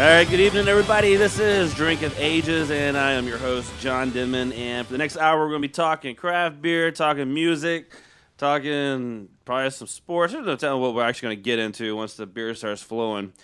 All right, good evening, everybody. This is Drink of Ages, and I am your host, John Denman. And for the next hour, we're going to be talking craft beer, talking music, talking probably some sports. There's no telling what we're actually going to get into once the beer starts flowing.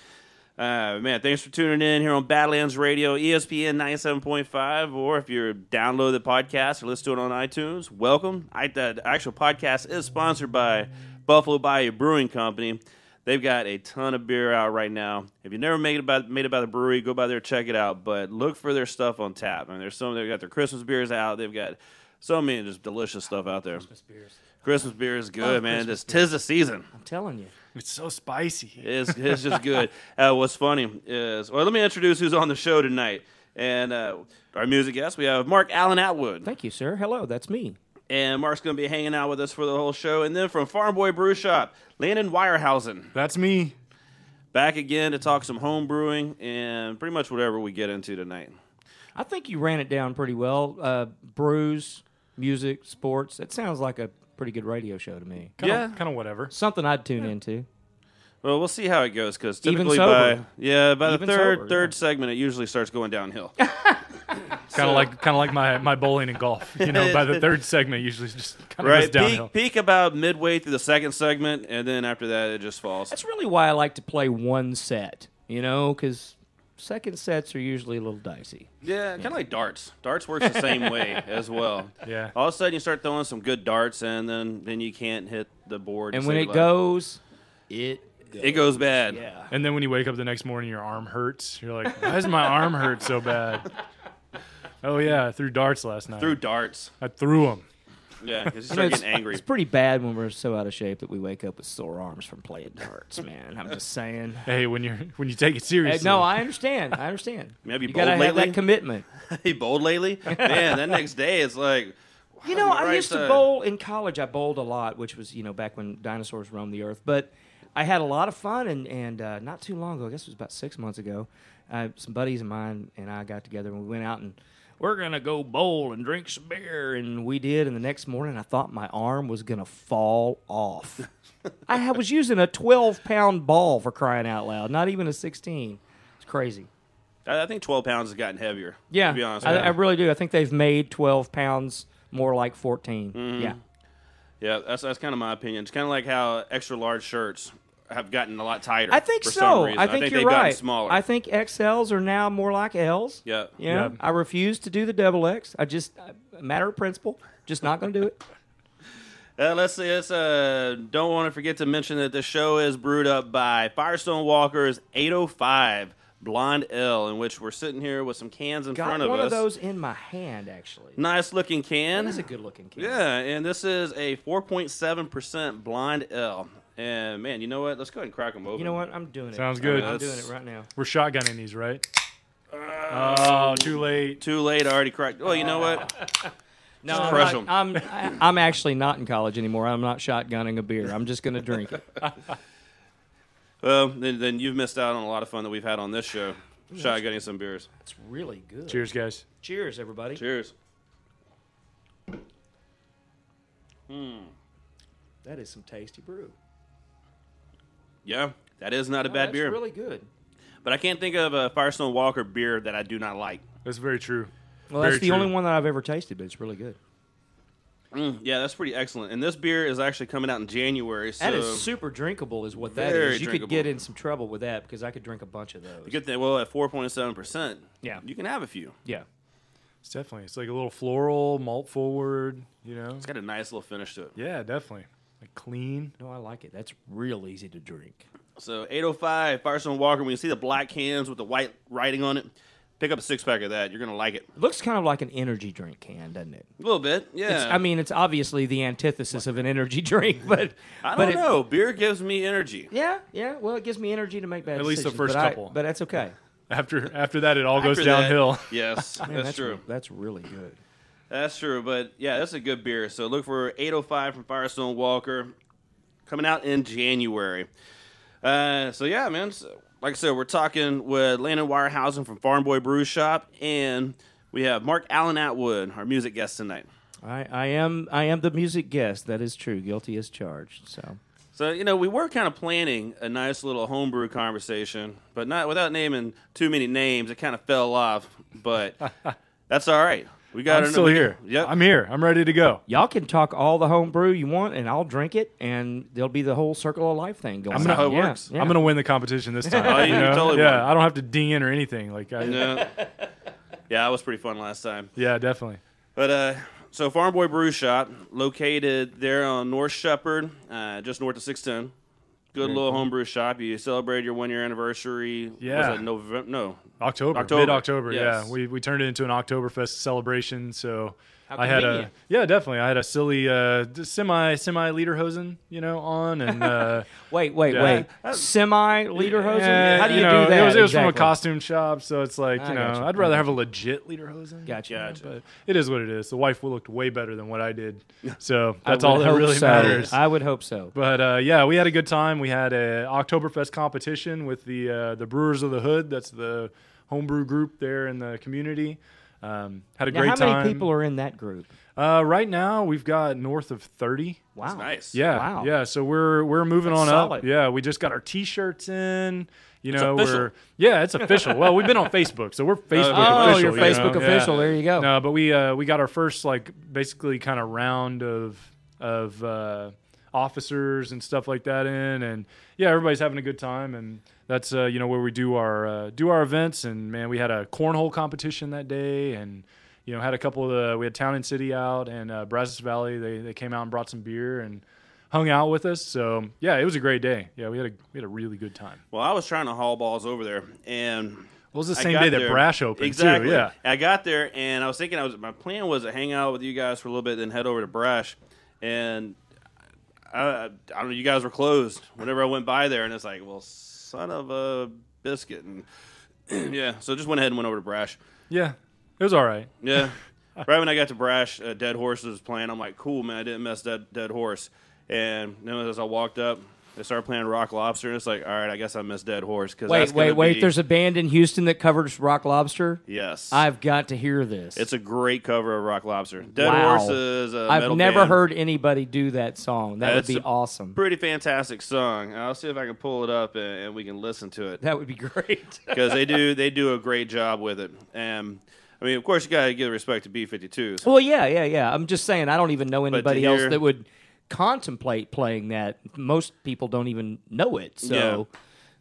Uh, man, thanks for tuning in here on Badlands Radio, ESPN 97.5, or if you're download the podcast or listen to it on iTunes, welcome. I, the actual podcast is sponsored by Buffalo Bayou Brewing Company. They've got a ton of beer out right now. If you never made it by made it by the brewery, go by there check it out. But look for their stuff on tap. I mean, there's some they've got their Christmas beers out. They've got so many just delicious stuff out there. Christmas beers. Christmas beer is good, man. Christmas Just tis the season. I'm telling you. It's so spicy. It's, it's just good. Uh, what's funny is, well, let me introduce who's on the show tonight. And uh, our music guest, we have Mark Allen Atwood. Thank you, sir. Hello, that's me. And Mark's going to be hanging out with us for the whole show. And then from Farm Boy Brew Shop, Landon Weyerhausen. That's me. Back again to talk some home brewing and pretty much whatever we get into tonight. I think you ran it down pretty well. Uh, brews, music, sports. That sounds like a pretty good radio show to me. Kinda, Yeah. Kind of whatever. Something I'd tune into. Well, we'll see how it goes because Even typically by yeah by the third sober, third yeah. segment it usually starts going downhill. Kind of like kind of like my, my bowling and golf. You know, by the third segment, usually just kind of right, goes downhill. peak, peak about midway through the second segment, and then after that it just falls. That's really why I like to play one set, you know, because second sets are usually a little dicey. Yeah, kind of like darts. Darts works the same way as well. Yeah. All of a sudden, you start throwing some good darts, and then then you can't hit the board. And when it life. goes, it goes. it goes bad. Yeah. And then when you wake up the next morning, your arm hurts. You're like, why does my arm hurt so bad? Oh yeah, I threw darts last night. Threw darts. I threw them. Yeah, because you You start it's, getting angry. it's pretty bad when we're so out of shape that we wake up with sore arms from playing darts, man. I'm just saying. Hey, when you're when you take it Hey, seriously. no, I understand. I understand. Have you you gotta bowled have lately? that commitment. He bowled lately. Man, that next day it's like. You know, I right used to bowl in college. I bowled a lot, which was you know back when dinosaurs roamed the earth. But I had a lot of fun, and and uh, not too long ago, I guess it was about six months ago, uh, some buddies of mine and I got together and we went out and we're gonna go bowl and drink some beer, and we did. And the next morning, I thought my arm was gonna fall off. I was using a twelve pound ball for crying out loud, not even a sixteen. It's crazy. I I think 12 pounds has gotten heavier. Yeah, To be honest. I, you. I really do. I think they've made twelve pounds more like 14 Mm-hmm. Yeah. yeah, that's that's kind of my opinion. It's kind of like how extra large shirts have gotten a lot tighter. I think for so. Some reason. I think, you're they've right. smaller. I think XLs are now more like Ls. yeah. You know, Yeah. I refuse to do the double X. I just, a matter of principle, just not going to do it. Uh, let's see. Let's uh, don't want to forget to mention that the show is brewed up by Firestone Walker's 805 Blonde Ale, in which we're sitting here with some cans in Got front of us. Got one us. of those in my hand, actually. Nice looking can. That is a good looking can. Yeah, and this is a 4.7% Blonde Ale. And man, you know what? Let's go ahead and crack them open. You know what? I'm doing it. Sounds good. I'm That's- doing it right now. We're shotgunning these, right? oh, too late. Too late. I already cracked. Well, you know what? No, Just I'm, crush not- 'em. I'm, I- I'm actually not in college anymore. I'm not shotgunning a beer. I'm just going to drink it. Well, then, then you've missed out on a lot of fun that we've had on this show. Shotgunning some beers. It's really good. Cheers, guys. Cheers, everybody. Cheers. Hmm. That is some tasty brew. Yeah, that is not a bad that's beer. really good. But I can't think of a Firestone Walker beer that I do not like. That's very true. Well, Very that's the true. only one that I've ever tasted, but it's really good. Mm, yeah, that's pretty excellent. And this beer is actually coming out in January. So That is super drinkable, is what that Very is. You drinkable. could get in some trouble with that because I could drink a bunch of those. Good thing. Well, at four point seven percent, Yeah. you can have a few. yeah. It's definitely. It's like a little floral, malt forward. You know. It's got a nice little finish to it. Yeah, definitely. Like clean. No, I like it. That's real easy to drink. So 805 Firestone Walker. When you see the black cans with the white writing on it, pick up a six pack of that. You're gonna like it It looks kind of like an energy drink can, doesn't it? a little bit. Yeah. It's, I mean, it's obviously the antithesis of an energy drink, but I don't it- know. Beer gives me energy. Yeah, yeah. Well, it gives me energy to make bad At least the first but I- couple. but that's okay. After after that, it all goes After that- downhill. Yes, Man, that's, true. That's really good. That's true, but yeah, that's a good beer. So look for 805 from Firestone Walker coming out in January. Uh, so yeah, man. So, like I said, we're talking with Landon Wirehausen from Farm Boy Brew Shop, and we have Mark Allen Atwood, our music guest tonight. I, I am I am the music guest. That is true. Guilty as charged. So So you know, we were kind of planning a nice little homebrew conversation, but not without naming too many names. It kind of fell off, but that's all right. We got I'm it. still here. Yep. I'm here. I'm ready to go. y'all can talk all the home brew you want, and I'll drink it, and there'll be the whole circle of life thing going. I'm on. gonna- how it Yeah, works. yeah. I'm gonna win the competition this time. Oh, you you know? totally yeah, won. I don't have to ding in or anything. Like, I, yeah. yeah, yeah, that was pretty fun last time. Yeah, definitely. But uh, so Farm Boy Brew Shop, located there on North Shepherd, uh, just north of 610. Good little homebrew shop. You celebrated your one year anniversary. Yeah. Was it November? No. October, October, mid October. yes. Yeah, we we turned it into an Oktoberfest celebration. So I had a yeah, definitely. I had a silly uh, semi semi lederhosen, you know, on and. Uh, Wait, wait, Yeah. wait. Semi lederhosen. Yeah, How do you, know, do that? It was, it was from a costume shop, so it's like you I know, gotcha. I'd rather have a legit lederhosen. Gotcha. you know, Gotcha. But it is what it is. The wife looked way better than what I did, so that's all that really so. matters. I would hope so. But uh, yeah, we had a good time. We had a Oktoberfest competition with the uh, the Brewers of the Hood. That's the homebrew group there in the community. Um, had a Now, great how time. How many people are in that group? Uh, right now, we've got north of thirty. Wow, Nice. Yeah, Wow. yeah. So we're we're moving That's on solid. up. Yeah, we just got our T-shirts in. You know, official. we're yeah, it's official. well, we've been on Facebook, so we're Facebook Oh, official. you're you Facebook know? official. Yeah. There you go. No, but we uh, we got our first like basically kind of round of of uh, officers and stuff like that in, and yeah, everybody's having a good time, and that's uh, you know where we do our uh, do our events, and man, we had a cornhole competition that day, and you know had a couple of the, we had Town in City out and uh, Brazos Valley, they they came out and brought some beer and hung out with us, so yeah, it was a great day. Yeah, we had a we had a really good time. Well, I was trying to haul balls over there, and It was the same day that there- Brash opened exactly. too. Yeah. I got there and I was thinking I was my plan was to hang out with you guys for a little bit, then head over to Brash, and I, I, don't know. You guys were closed whenever I went by there, and it's like, well, son of a biscuit, and yeah. So just went ahead and went over to Brash. Yeah, it was all right. Yeah. right when I got to Brash, uh, Dead Horse was playing. I'm like, cool, man. I didn't miss Dead Dead Horse. And then as I walked up, they started playing Rock Lobster, and it's like, all right, I guess I missed Dead Horse because Wait, wait, wait. There's a band in Houston that covers Rock Lobster. yes. I've got to hear this. It's a great cover of Rock Lobster. Dead Wow. Horse is a I've never band. heard anybody do that song. That That's would be a awesome. Pretty fantastic song. I'll see if I can pull it up and, and we can listen to it That would be great. because they do they do a great job with it. And I mean, of course, you got to give respect to B52s. well, yeah, yeah, yeah. I'm just saying. I don't even know anybody else that would contemplate playing that. Most people don't even know it. So,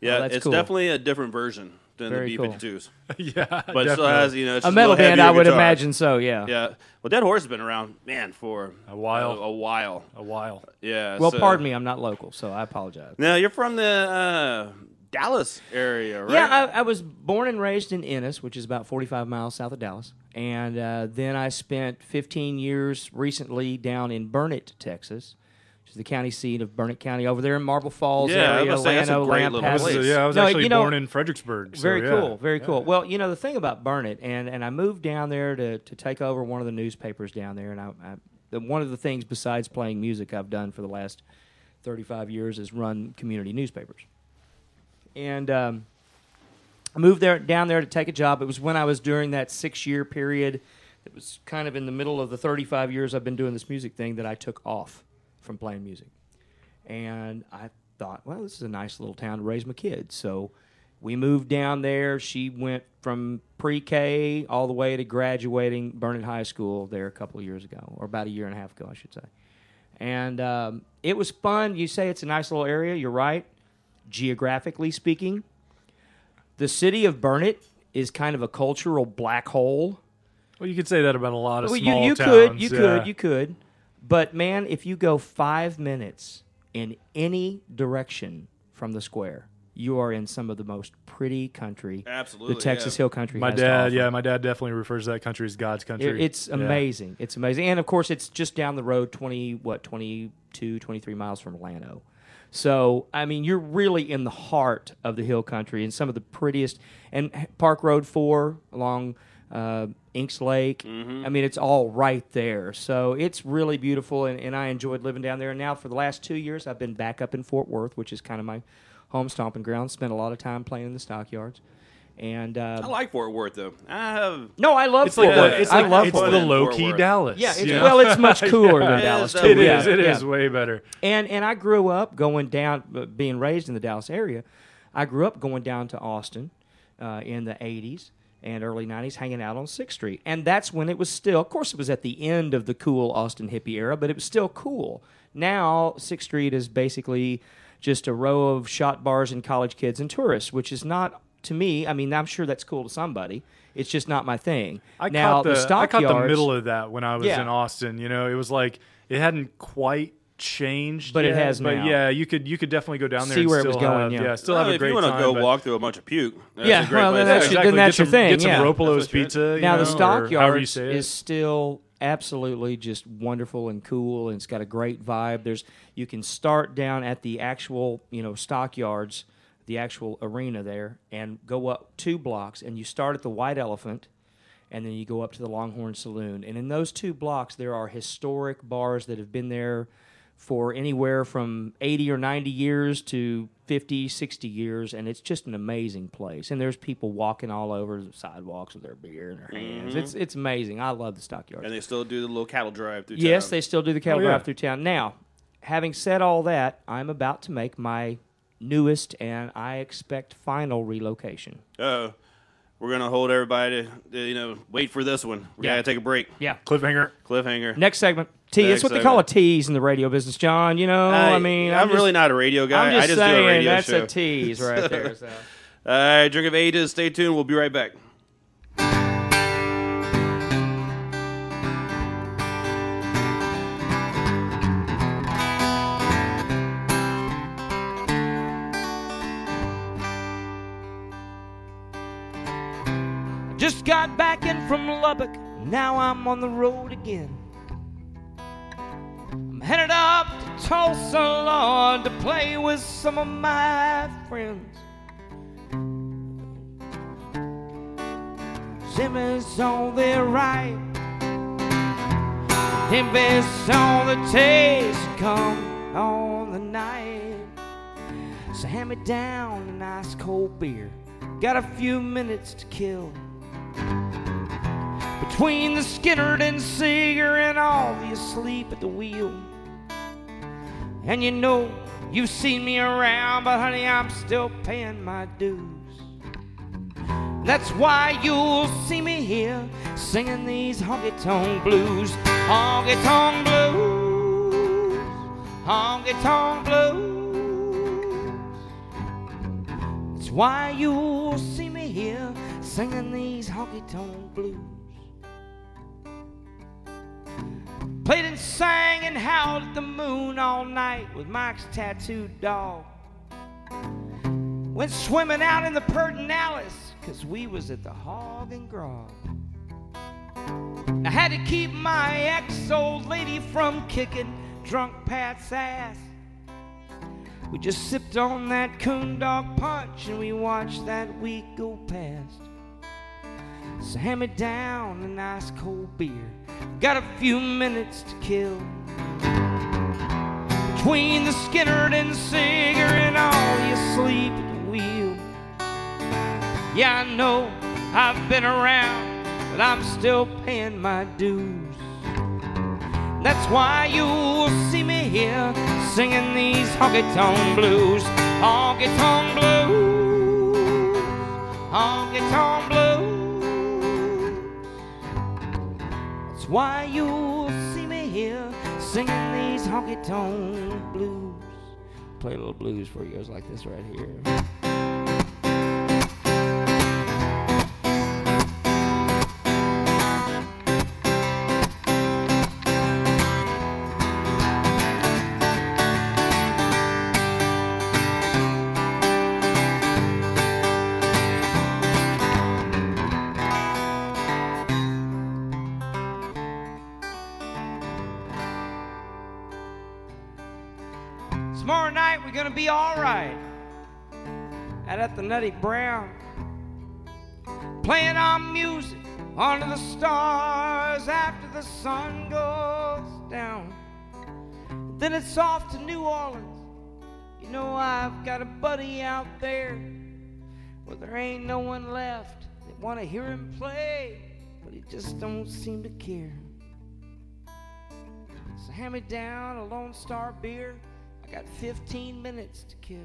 Yeah, that's it's cool. definitely a different version than Very the cool. B52s, yeah, but it still has you know it's a metal little band, I would guitar. imagine so. Yeah. Yeah, well, Dead Horse has been around, man, for A while. A, a while. a while. Yeah. Well, so- pardon me, I'm not local, so I apologize. Now you're from the uh, Dallas area, right? Yeah, I, I was born and raised in Ennis, which is about 45 miles south of Dallas. And uh, then I spent 15 years recently down in Burnet, Texas, which is the county seat of Burnet County, over there in Marble Falls Yeah, I was area, about to say, that's a great Lamp little place. yeah, I was No, actually you know- born in Fredericksburg. so Very yeah. cool, very Yeah. cool. Well, you know the thing about Burnet, and and I moved down there to, to take over one of the newspapers down there, and I, I the, one of the things besides playing music I've done for the last thirty five years is run community newspapers, and um, I moved there down there to take a job. It was when I was during that six year period. It was kind of in the middle of the thirty five years I've been doing this music thing that I took off from playing music and I thought, well, this is a nice little town to raise my kids. So we moved down there. She went from pre-K all the way to graduating Burnet High School there a couple of years ago, or about a year and a half ago, I should say. And um, it was fun. You say it's a nice little area. You're right. Geographically speaking, the city of Burnet is kind of a cultural black hole. Well, you could say that about a lot of Well, small you, you towns. could, you yeah. could, you could. But man, if you go five minutes in any direction from the square, you are in some of the most pretty country Absolutely, the Texas yeah. Hill Country. My has to dad, offer. yeah, my dad definitely refers to that country as God's country. It- it's Yeah. amazing. It's amazing. And of course, it's just down the road 20, what, 22, 23 miles from Llano. So, I mean, you're really in the heart of the hill country and some of the prettiest. And Park Road 4 along uh, Inks Lake. I mean, it's all right there. So it's really beautiful, and, and I enjoyed living down there. And now for the last two years, I've been back up in Fort Worth, which is kind of my home stomping ground. Spent a lot of time playing in the stockyards. And uh, I like Fort Worth though. I have. no, I love It's Fort like Worth. the, it's I like love it's Fort the low key Dallas. Yeah, it's, you know? well, it's much cooler than It Dallas. is, too. uh, it yeah, is. It is way better. And and I grew up going down, uh, being raised in the Dallas area. I grew up going down to Austin uh, in the '80s and early '90s, hanging out on Sixth Street, and that's when it was still. Of course, it was at the end of the cool Austin hippie era, but it was still cool. Now Sixth Street is basically just a row of shot bars and college kids and tourists, which is not to me. I mean, I'm sure that's cool to somebody. It's just not my thing. I now caught the, I caught the middle of that when I was Yeah. in Austin. You know, it was like it hadn't quite changed, But it has But now. yeah, you could you could definitely go down there See and where it still was going, have, yeah. still Well, have a if great you want to go walk through a bunch of puke, that's Yeah, a great well, place that's go. your- exactly. then that's get your some, thing, Get some yeah. Roppolo's That's what you- pizza. you now the know, or however you stockyards say it. is still absolutely just wonderful and cool and it's got a great vibe there's you can start down at the actual you know stockyards the actual arena there and go up two blocks and you start at the white elephant and then you go up to the longhorn saloon and in those two blocks there are historic bars that have been there for anywhere from 80 or 90 years to 50 60 years and it's just an amazing place. And there's people walking all over the sidewalks with their beer in their hands. It's it's amazing. I love the stockyards. And they still do the little cattle drive through yes town. they still do the cattle Oh, yeah. drive through town. Now having said all that i'm about to make my newest and i expect final relocation. Uh, we're gonna hold everybody to, you know, wait for this one. We Yeah. gotta take a break. yeah cliffhanger. Cliffhanger. next segment T. Next what they call a segment. tease in the radio business john you know i, mean I'm, I'm, just, really not a radio guy. i'm just I just saying do a radio that's show. a tease right there so. All right, drink of ages. Stay tuned. We'll be right back. Just got back in from Lubbock, now I'm on the road again. I'm headed up to Tulsa, Lord, to play with some of my friends. Zimmy's on the right, Memphis on the taste, come on the night. So hand me down a nice cold beer. Got a few minutes to kill. Between the Skinner and Seeger and all the asleep at the wheel. And you know, you've seen me around, but honey, I'm still paying my dues. That's why you'll see me here singing these honky tonk blues. Honky tonk blues. Honky tonk blues. That's why you'll see me here singing these honky tonk blues. Played and sang and howled at the moon all night with Mike's tattooed dog. Went swimming out in the Pedernales, cause we was at the Hog and Grog. I had to keep my ex old lady from kicking drunk Pat's ass. We just sipped on that coon dog punch and we watched that week go past. So hand me down a nice cold beer. Got a few minutes to kill. Between the Skinner and Seeger and all you sleep at the wheel. Yeah, I know I've been around, but I'm still paying my dues. That's why you'll see me here singing these honky tonk blues. Honky tonk blues. Honky tonk blues. Why you'll see me here singing these honky tonk blues. Play a little blues for you guys like this right here. The Nutty Brown. Playing our music under the stars after the sun goes down. Then it's off to New Orleans. You know, I've got a buddy out there. Well, there ain't no one left that want to hear him play, but he just don't seem to care. So hand me down a Lone Star beer. I got 15 minutes to kill.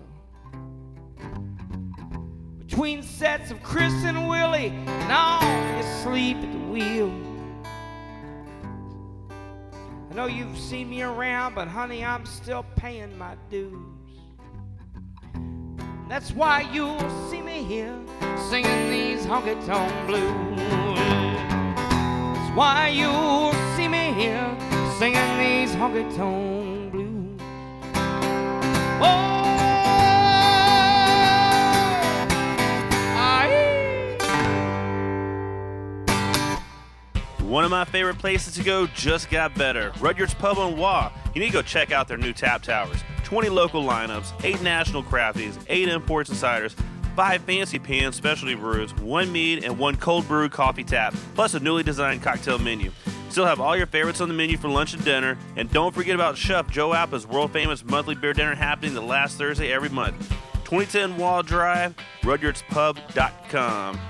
Between sets of Chris and Willie, and all you sleep at the wheel. I know you've seen me around, but honey, I'm still paying my dues. That's why you'll see me here singing these honky tonk blues. That's why you'll see me here singing these honky tonk blues. Oh, One of my favorite places to go just got better. Rudyard's Pub on Waugh. You need to go check out their new tap towers. 20 local lineups, 8 national crafties, 8 imports and ciders, 5 fancy pans, specialty brews, 1 mead, and 1 cold brew coffee tap, plus a newly designed cocktail menu. Still have all your favorites on the menu for lunch and dinner, and don't forget about Chef Joe Appa's world famous monthly beer dinner happening the last Thursday every month. 2010 Waugh Drive, rudyardspub.com.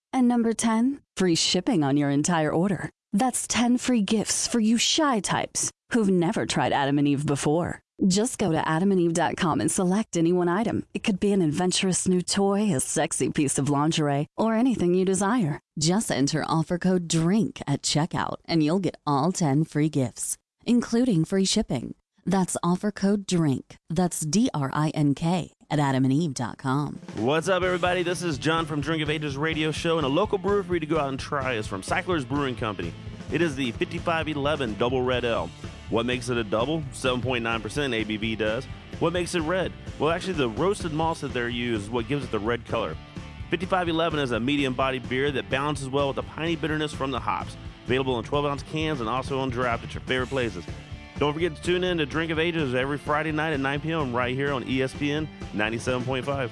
And number 10, free shipping on your entire order. That's 10 free gifts for you shy types who've never tried Adam and Eve before. Just go to adamandeve.com and select any one item. It could be an adventurous new toy, a sexy piece of lingerie, or anything you desire. Just enter offer code DRINK at checkout and you'll get all 10 free gifts, including free shipping. That's offer code DRINK. That's D R I N K at adamandeve.com. What's up, everybody? This is John from Drink of Ages radio show, and a local brewer for you to go out and try is from Cycler's Brewing Company. It is the 5511 Double Red Ale. What makes it a double? 7.9% ABV does. What makes it red? Well, actually, the roasted malts that they're used is what gives it the red color. 5511 is a medium bodied beer that balances well with the piney bitterness from the hops. Available in 12 ounce cans and also on draft at your favorite places. Don't forget to tune in to Drink of Ages every Friday night at 9 p.m. right here on ESPN 97.5.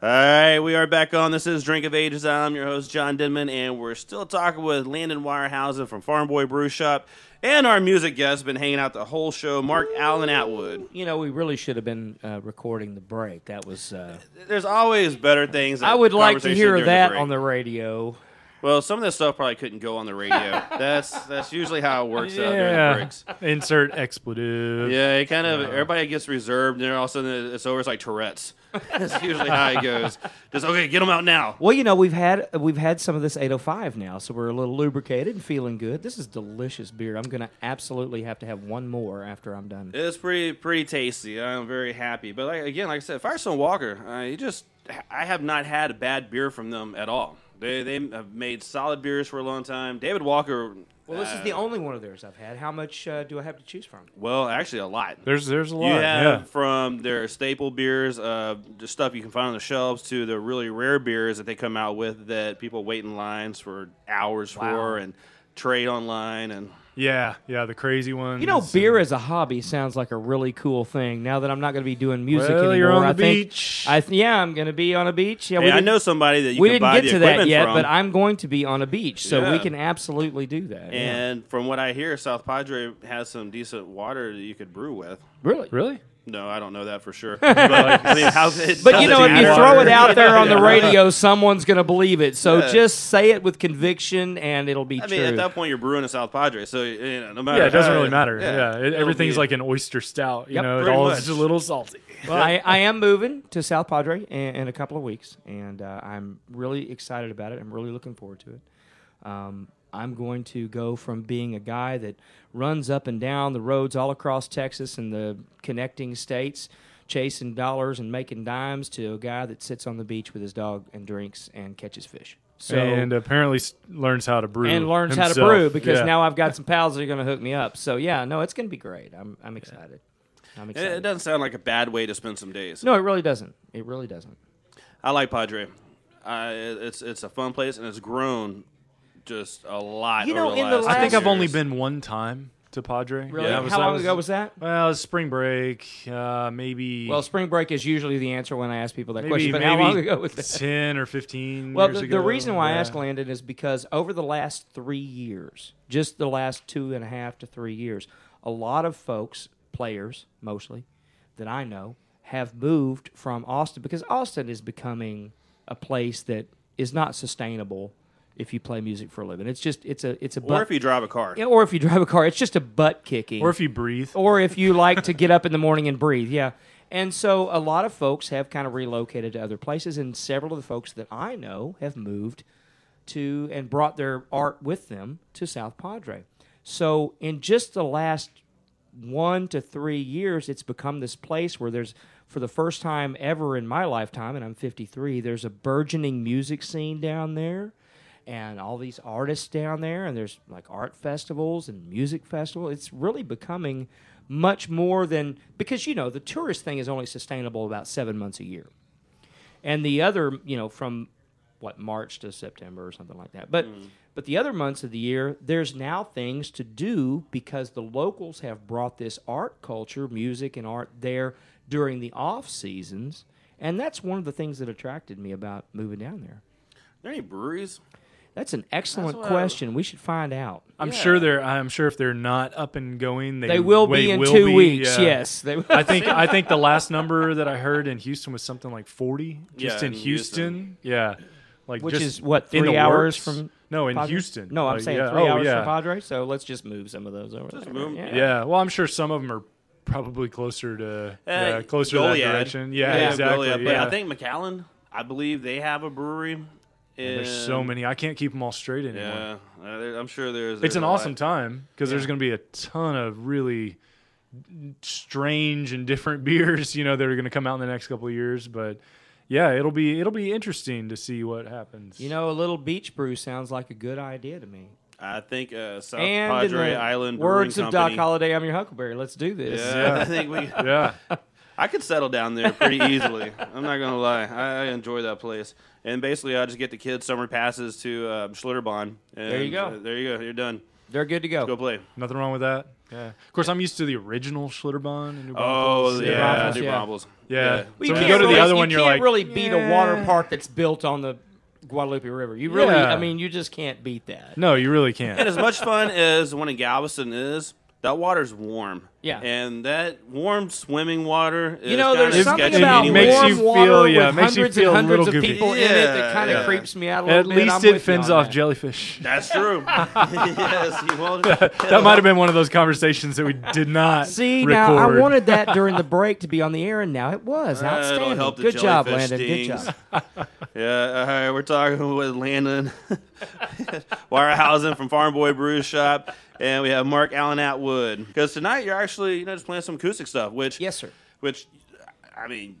All right, we are back on. This is Drink of Ages. I'm your host, John Denman, and we're still talking with Landon Wirehausen from Farm Boy Brew Shop. And our music guest been hanging out the whole show, Mark Allen Atwood. You know, we really should have been uh, recording the break. That was. Uh, There's always better things. I would like to hear that break. on the radio. Well, some of this stuff probably couldn't go on the radio. that's that's usually how it works out during the Yeah. breaks. Insert expletive. Yeah, it kind of everybody gets reserved, and then all of a sudden it's over. It's like Tourette's. That's usually how it goes. Just okay, get them out now. Well, you know, we've had we've had some of this 805 now, so we're a little lubricated and feeling good. This is delicious beer. I'm going to absolutely have to have one more after I'm done. It's pretty pretty tasty. I'm very happy. But like, again, like I said, Firestone Walker, uh, you just I have not had a bad beer from them at all. They they have made solid beers for a long time. David Walker. Well, this uh, is the only one of theirs I've had. How much uh, do I have to choose from? well, actually, a lot. There's there's a lot. You have yeah. from their staple beers, uh, the stuff you can find on the shelves, to the really rare beers that they come out with that people wait in lines for hours for and trade online. And Yeah, yeah, the crazy ones. You know, beer as a hobby sounds like a really cool thing. Now that I'm not going to be doing music Well, anymore, you're on the I think, beach. I th- yeah, I'm going to be on a beach. Yeah, Hey, we I didn't- know somebody that you we can didn't buy get the to that yet, from. but I'm going to be on a beach, so we can absolutely do that. yeah. and from what I hear, South Padre has some decent water that you could brew with. really, really. No, I don't know that for sure. but, I mean, how, it But you know, if you matter. throw it out there on the radio, someone's going to believe it. So Yeah. just say it with conviction, and it'll be I true. mean, at that point, you're brewing a South Padre, so you know, no matter. Yeah, it doesn't how- really matter. Yeah, it, it'll everything's like an oyster stout. You Yep, know, it all much. is just a little salty. well, I, I am moving to South Padre in, in a couple of weeks, and uh, I'm really excited about it. I'm really looking forward to it. Um, I'm going to go from being a guy that runs up and down the roads all across Texas and the connecting states, chasing dollars and making dimes, to a guy that sits on the beach with his dog and drinks and catches fish. So and apparently s- learns how to brew and learns how to brew because Yeah. now I've got some pals that are going to hook me up. So yeah, no, it's going to be great. I'm I'm excited. I'm It, excited. it doesn't sound like a bad way to spend some days. no, it really doesn't. It really doesn't. I like Padre. Uh, it's it's a fun place and it's grown just a lot. You know, over in the last I think last I've only been one time to Padre. Really? That was- How that long was- ago was that? Well, it was spring break, uh, maybe. Well, spring break is usually the answer when I ask people that maybe, question. But maybe how long ago was that? ten or fifteen. Well, years the, ago. the reason why I yeah. ask Landon is because over the last three years, just the last two and a half to three years, a lot of folks, players mostly, that I know, have moved from Austin because Austin is becoming a place that is not sustainable if you play music for a living. It's just it's a it's a Or if you drive a car. Yeah, or if you drive a car, it's just a butt kicking or if you breathe. or if you like to get up in the morning and breathe. Yeah. And so a lot of folks have kind of relocated to other places, and several of the folks that I know have moved to and brought their art with them to South Padre. So in just the last one to three years, it's become this place where there's, for the first time ever in my lifetime, and I'm 53, there's a burgeoning music scene down there and all these artists down there, and there's like art festivals and music festivals. It's really becoming much more than because you know the tourist thing is only sustainable about seven months a year, and the other you know from what March to September or something like that. But hmm. but the other months of the year, there's now things to do because the locals have brought this art culture, music and art there during the off seasons, and that's one of the things that attracted me about moving down there. Are there any breweries? That's an excellent what I- question. We should find out. I'm sure they're. I'm sure if they're not up and going, they, They will they be in will two be, weeks. yeah. Yes, they will. I think. I think the last number that I heard in Houston was something like 40, just Yeah, in in Houston. Houston. Yeah, like Which just is what in the three hours works. from No, in Padre? Houston. No, I'm Like, saying yeah. three oh, hours yeah. from Padre. So let's just move some of those over. Just there. move 'em. Yeah. Yeah, well, I'm sure some of them are probably closer to uh, yeah, closer to that direction. Yeah, Yeah, exactly. Goliad. But yeah. I think McAllen, I believe they have a brewery. There's so many. I can't keep them all straight anymore. Yeah, uh, there- I'm sure there's. It's an awesome lot. time because there's going to be a ton of really strange and different beers, you know, that are going to come out in the next couple of years. But yeah, it'll be it'll be interesting to see what happens. You know, a little beach brew sounds like a good idea to me. I think uh, South and in Padre the Island Brewing words of Company. Doc Holliday, I'm your Huckleberry. Let's do this. Yeah, I think we. yeah, I could settle down there pretty easily. I'm not gonna lie. I, I enjoy that place. And basically, I just get the kids summer passes to uh, Schlitterbahn. And, There you go. uh, there you go. You're done. They're good to go. Go play. nothing wrong with that. Yeah, of course, I'm used to the original Schlitterbahn in New Oh Braunfels. yeah, New yeah. Braunfels. yeah. Well, So when you can't go to the other you one, you're can't like, really beat a water park that's built on the Guadalupe River. You really, Yeah. I mean, you just can't beat that. no, you really can't. And as much fun as the one in Galveston is, that water's warm. Yeah. And that warm swimming water is You know, there's something sketchy about anyway. makes warm you water feel- yeah, with makes you hundreds feel a and hundreds little of goofy. people in it that Yeah, kind of yeah. creeps me out a little At bit. least I'm it with you fends on off that. jellyfish. That's true. yes, you won't. That might have been one of those conversations that we did not See, record. now I wanted that during the break to be on the air, and now it was Uh, it'll outstanding. help the Good job, jellyfish Landon. Good stings. job. Yeah, all right, we're talking with Landon Wirehausen from Farm Boy Brew Shop, and we have Mark Allen Atwood. Because tonight you're actually, you know, just playing some acoustic stuff, which, Yes, sir. which, I mean,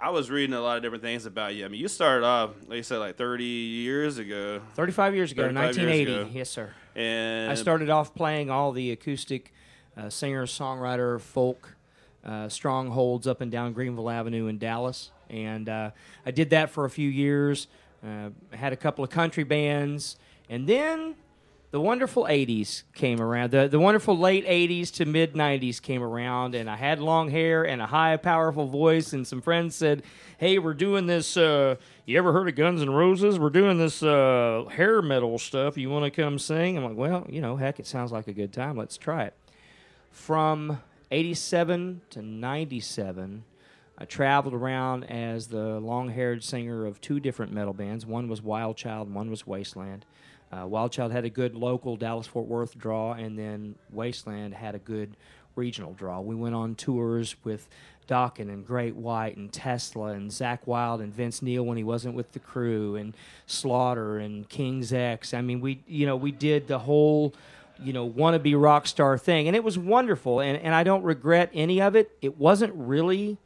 I was reading a lot of different things about you. I mean, you started off, like you said, like 30 years ago, 35 years ago, 35 years 1980. ago. Yes, sir. and I started off playing all the acoustic uh, singer, songwriter, folk uh, strongholds up and down Greenville Avenue in Dallas, and uh, I did that for a few years. Uh, had a couple of country bands, and then the wonderful 80s came around. The, the wonderful late 80s to mid 90s came around, and I had long hair and a high, powerful voice. And some friends said, Hey, we're doing this. Uh, you ever heard of Guns N' Roses? We're doing this uh, hair metal stuff. You want to come sing? I'm like, Well, you know, heck, it sounds like a good time. Let's try it. From 87 to 97, I traveled around as the long haired singer of two different metal bands. One was Wild Child, one was Wasteland. Uh, Wild Child had a good local Dallas Fort Worth draw, and then Wasteland had a good regional draw. We went on tours with Dokken and Great White and Tesla and Zakk Wylde and Vince Neil when he wasn't with the crew and Slaughter and King's X. I mean, we you know we did the whole you know wannabe rock star thing, and it was wonderful. And and I don't regret any of it. It wasn't really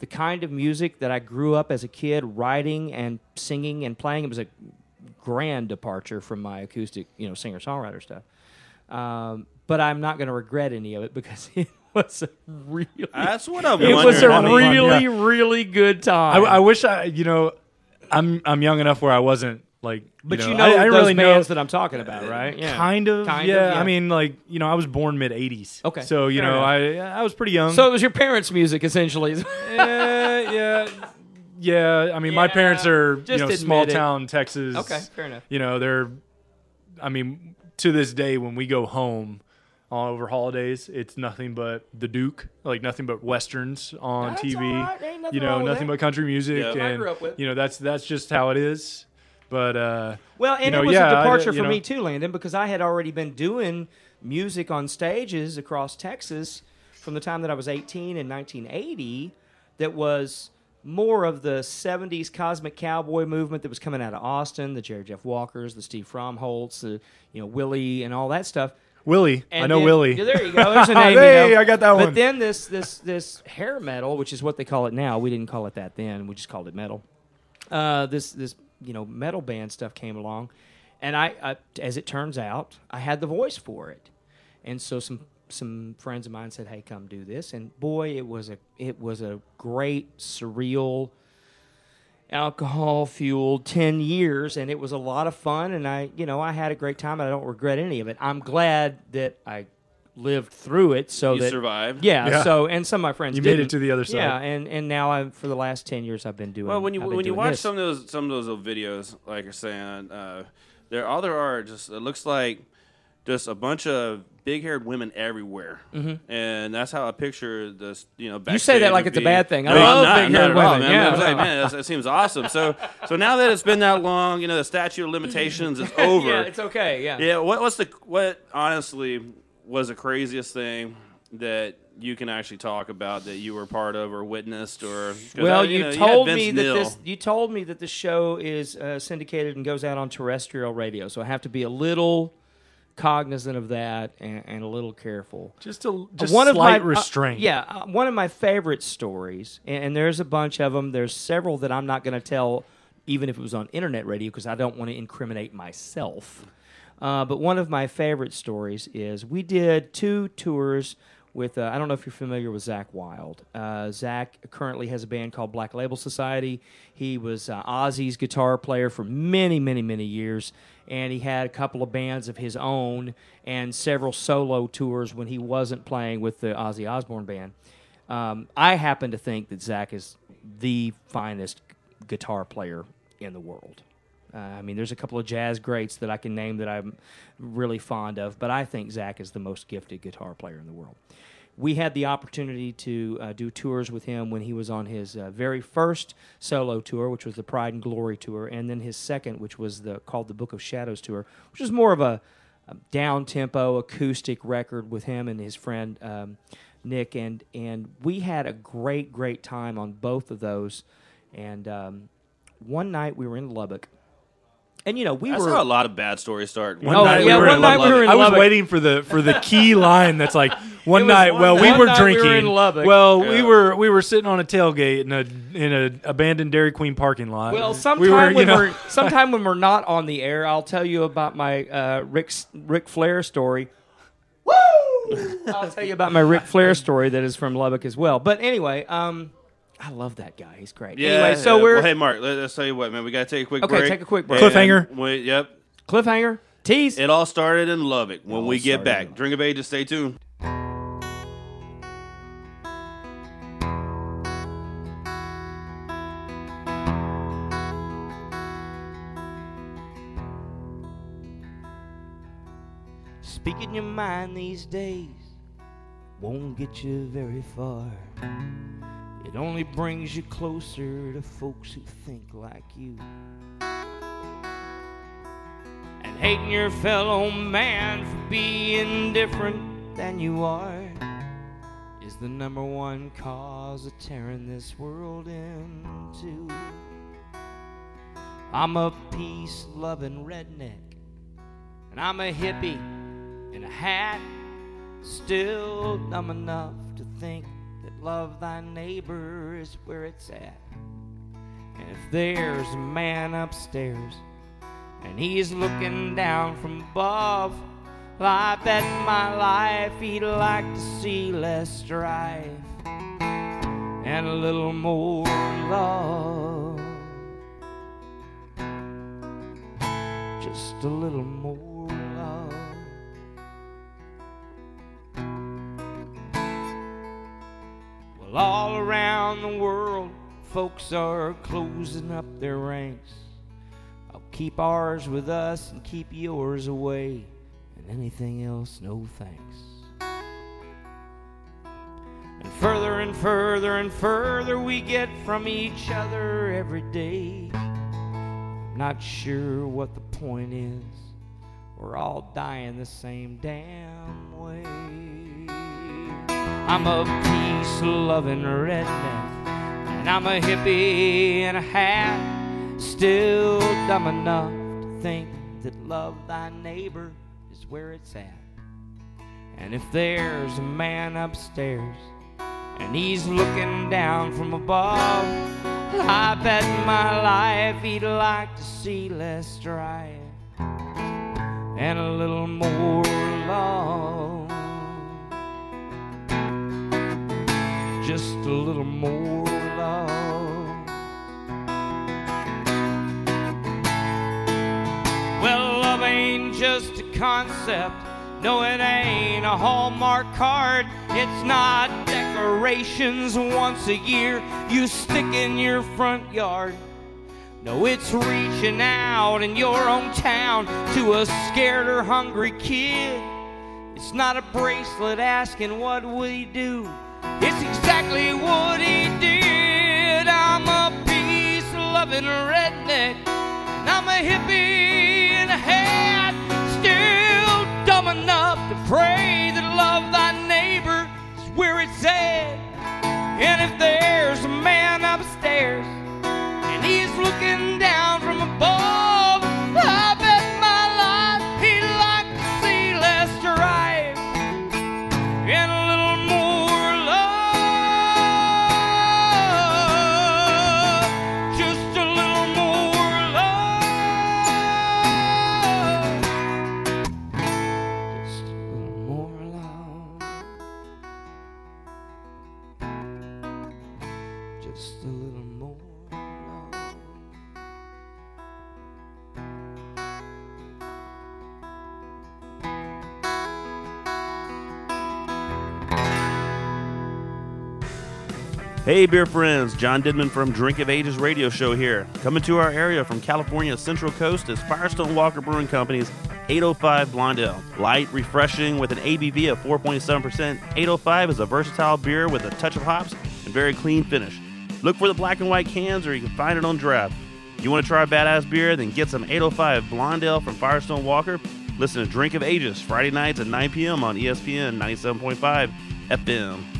the kind of music that I grew up as a kid writing and singing and playing. It was a grand departure from my acoustic, you know, singer songwriter stuff. Um, but I'm not going to regret any of it because it was a really, That's what I'm it was a I mean, really, really good I, time. I wish I, you know, I'm I'm young enough where I wasn't like, but you know, know, I, I those really know bands that I'm talking about, uh, right? Yeah. Kind of, Kind of, yeah. yeah. I mean, like you know, I was born mid '80s. Okay, so you fair know, I I was pretty young. So it was your parents' music, essentially. yeah, yeah, yeah. I mean, my parents are you know small it. town Texas. okay, fair enough. You know, they're. I mean, to this day, when we go home all over holidays, it's nothing but the Duke, like nothing but westerns on That's TV. all right. Ain't You know, nothing that. but country music, Yeah. I and grew up with. you know that's that's just how it is. But uh, Well, and you know, it was yeah, a departure you for know. me too, Landon, because I had already been doing music on stages across Texas from the time that I was 18 in 1980. That was more of the 70s cosmic cowboy movement that was coming out of Austin, the Jerry Jeff Walkers, the Steve Fromholz, the you know Willie, and all that stuff. Willie, And I know then- Willie. Yeah, there you go. There's a name. Hey, you know. I got that But one. then this this this hair metal, which is what they call it now. We didn't call it that then. We just called it metal. Uh, this this you know metal band stuff came along, and I, I as it turns out I had the voice for it, and so some some friends of mine said, "Hey, come do this." And boy, it was a it was a great surreal alcohol fueled 10 years and it was a lot of fun and I you know I had a great time and I don't regret any of it. I'm glad that I lived through it so You that survived. Yeah, Yeah. so and some of my friends You made it to the other side. Yeah, and and now I for the last 10 years I've been doing Well, when you when you watch this. some of those some of those old videos, like you're saying, uh, there all there are just it looks like just a bunch of big haired women everywhere, mm-hmm. and that's how I picture this. You know, You say that like would it's a bad thing. I No, love not, big-haired not all, women. man. Yeah, I'm like, man, that seems awesome. So so now that it's been that long, you know, the statute of limitations is over. yeah, it's okay. Yeah. Yeah, what, what's the what? Honestly, was the craziest thing that you can actually talk about that you were part of or witnessed or Well, I- you, know, told Vince me that Neil. this. You told me that the show is uh, syndicated and goes out on terrestrial radio, so I have to be a little cognizant of that and, and a little careful. just a just one of my restraint. Uh, yeah, uh, one of my favorite stories, and, and there's a bunch of them. There's several that I'm not going to tell, even if it was on internet radio, because I don't want to incriminate myself. Uh, but one of my favorite stories is we did two tours with. Uh, I don't know if you're familiar with Zakk Wylde. Uh, Zakk currently has a band called Black Label Society. He was uh, Ozzy's guitar player for many, many, many years, and he had a couple of bands of his own and several solo tours when he wasn't playing with the Ozzy Osbourne band. Um, I happen to think that Zakk is the finest guitar player in the world. Uh, I mean, there's a couple of jazz greats that I can name that I'm really fond of, but I think Zakk is the most gifted guitar player in the world. We had the opportunity to uh, do tours with him when he was on his uh, very first solo tour, which was the Pride and Glory tour, and then his second, which was the called the Book of Shadows tour, which is more of a, a down tempo acoustic record with him and his friend um, Nick, and and we had a great great time on both of those. And um, one night we were in Lubbock, and you know we That's were how a lot of bad stories start. One Oh, night yeah, we were one in night we Lubbock. were in I was waiting for the for the key line that's like one night. one well, we were one night we were drinking. in Lubbock. Well, Yeah. we were we were sitting on a tailgate in a in a abandoned Dairy Queen parking lot. Well, we sometime were, when know, we're sometime when we're not on the air, I'll tell you about my uh, Rick Ric Flair story. Woo! I'll tell you about my Ric Flair story that is from Lubbock as well. But anyway, um, I love that guy. He's great. Yeah. anyway, so yeah. we're Well, hey, Mark. Let, us tell you what, man. We got to take a quick Okay, break. take a quick break. Cliffhanger. we- yep. cliffhanger tease. It all started in Lubbock. When we get back, in- Drink of Ages. Stay tuned. Speaking your mind these days won't get you very far. It only brings you closer to folks who think like you. And hating your fellow man for being different than you are. Is the number one cause of tearing this world in two. I'm a peace loving redneck, and I'm a hippie in a hat, still dumb enough to think that love thy neighbor is where it's at. And if there's a man upstairs and he's looking down from above, well, I bet my life he'd like to see less strife and a little more love. Just a little more Well, all around the world, folks are closing up their ranks. I'll keep ours with us and keep yours away, and anything else, no thanks. And further and further and further we get from each other every day. I'm Not sure what the point is. We're all dying the same damn way. I'm a peace loving redneck, and I'm a hippie in a hat. Still dumb enough to think that love thy neighbor is where it's at. And if there's a man upstairs and he's looking down from above, I bet my life he'd like to see less strife and a little more love. Just a little more love. Well, love ain't just a concept. No, it ain't a Hallmark card. It's not decorations once a year you stick in your front yard. No, it's reaching out in your own town to a scared or hungry kid. It's not a bracelet asking what we do. It's exactly what he did. I'm a peace loving redneck. And I'm a hippie in a hat. Still dumb enough to pray that love thy neighbor is where it's at. And if there's a man upstairs and he's looking down from above, Hey, beer friends, John Didman from Drink of Ages radio show here. Coming to our area from California's Central Coast is Firestone Walker Brewing Company's 805 Blonde Ale. Light, refreshing with an ABV of 4.7%, 805 is a versatile beer with a touch of hops and very clean finish. Look for the black and white cans or you can find it on draft. You want to try a badass beer? Then get some 805 Blonde Ale from Firestone Walker. Listen to Drink of Ages Friday nights at 9 p.m. on ESPN 97.5 FM.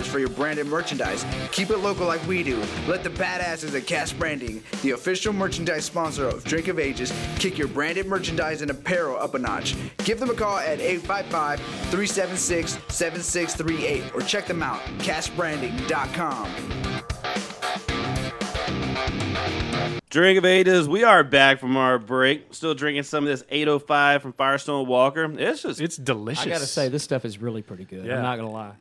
suppliers for your branded merchandise? Keep it local like we do. Let the badasses at Cash Branding, the official merchandise sponsor of Drink of Ages, kick your branded merchandise and apparel up a notch. Give them a call at 855 376 7638 or check them out, cashbranding.com. Drink of Ages, we are back from our break. Still drinking some of this 805 from Firestone Walker. It's just It's delicious. I gotta say, this stuff is really pretty good. Yeah. I'm not gonna lie.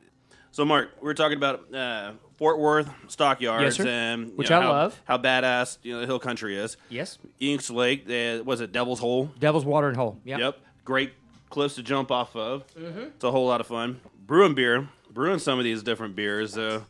So, Mark, we're talking about uh, Fort Worth stockyards Yes, sir. and Which know, I how, love. How badass you know the hill country is. Yes. Inks Lake, uh, was it Devil's Hole? Devil's Water and Hole. Yep. Yep. Great cliffs to jump off of. It's a whole lot of fun. Brewing beer, brewing some of these different beers. Uh,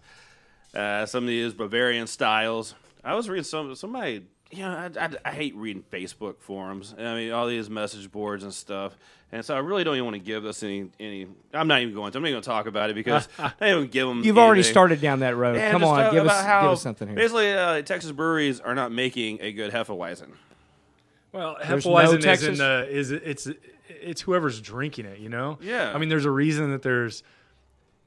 uh, some of these Bavarian styles. I was reading some somebody. You know, I, I, I hate reading Facebook forums. I mean, all these message boards and stuff. And so I really don't even want to give this any any. I'm not even going to. I'm not going to talk about it because I don't even give them. You've already started down that road. Yeah, Come on, give us, how give us something here. Basically, uh, Texas breweries are not making a good Hefeweizen. Well, There's no Hefeweizen is Texas? in the is it's it's whoever's drinking it, you know. Yeah. I mean, there's a reason that there's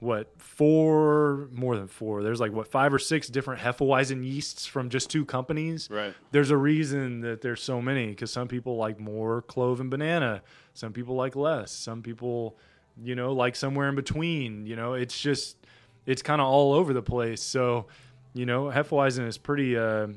what four more than four. There's like what five or six different Hefeweizen yeasts from just two companies. Right. There's a reason that there's so many because some people like more clove and banana, some people like less, some people, you know, like somewhere in between. You know, it's just it's kind of all over the place. So, you know, Hefeweizen is pretty. Uh,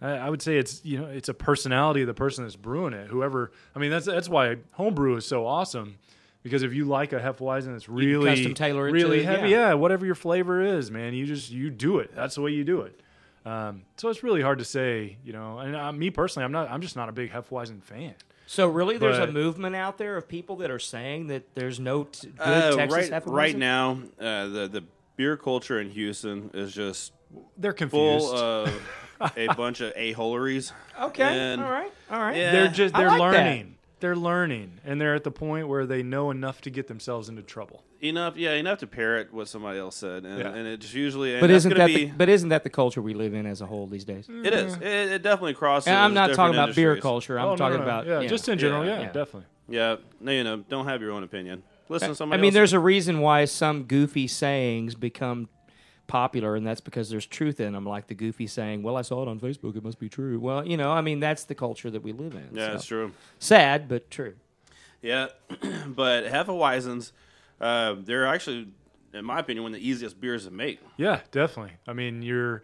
I, I would say it's you know it's a personality of the person that's brewing it. Whoever I mean that's that's why homebrew is so awesome because if you like a Hefeweizen that's really custom tailor it really to- heavy, yeah. yeah. whatever your flavor is, man, you just you do it. That's the way you do it. Um, so it's really hard to say, you know. And uh, me personally, I'm not. I'm just not a big Hefeweizen fan. So really, there's a movement out there of people that are saying that there's no t- good Uh, Texas right, Hefeweizen? right now, uh, the the beer culture in Houston is just They're confused. full of a bunch of a holeries. Okay, And- all right, all right. Yeah. they're just they're like that. Learning. They're learning, and they're at the point where they know enough to get themselves into trouble. enough, yeah, enough to parrot what somebody else said, and, Yeah. and it's usually. And But isn't that be, the, but isn't that the culture we live in as a whole these days? It is. Mm-hmm. It, it definitely crosses. And I'm not talking different about beer culture. I'm Oh, talking no, no. about yeah, just in general, Yeah, yeah, yeah. definitely. Yeah, no, you know, don't have your own opinion. Listen to I mean, else. there's a reason why some goofy sayings become popular, and that's because there's truth in them. Like the goofy saying, "Well, I saw it on Facebook; it must be true." Well, you know, I mean, that's the culture that we live in. Yeah, so. it's true. Sad, but true. Yeah, but Hefeweizens, uh, they're actually, in my opinion, one of the easiest beers to make. Yeah, definitely. I mean, your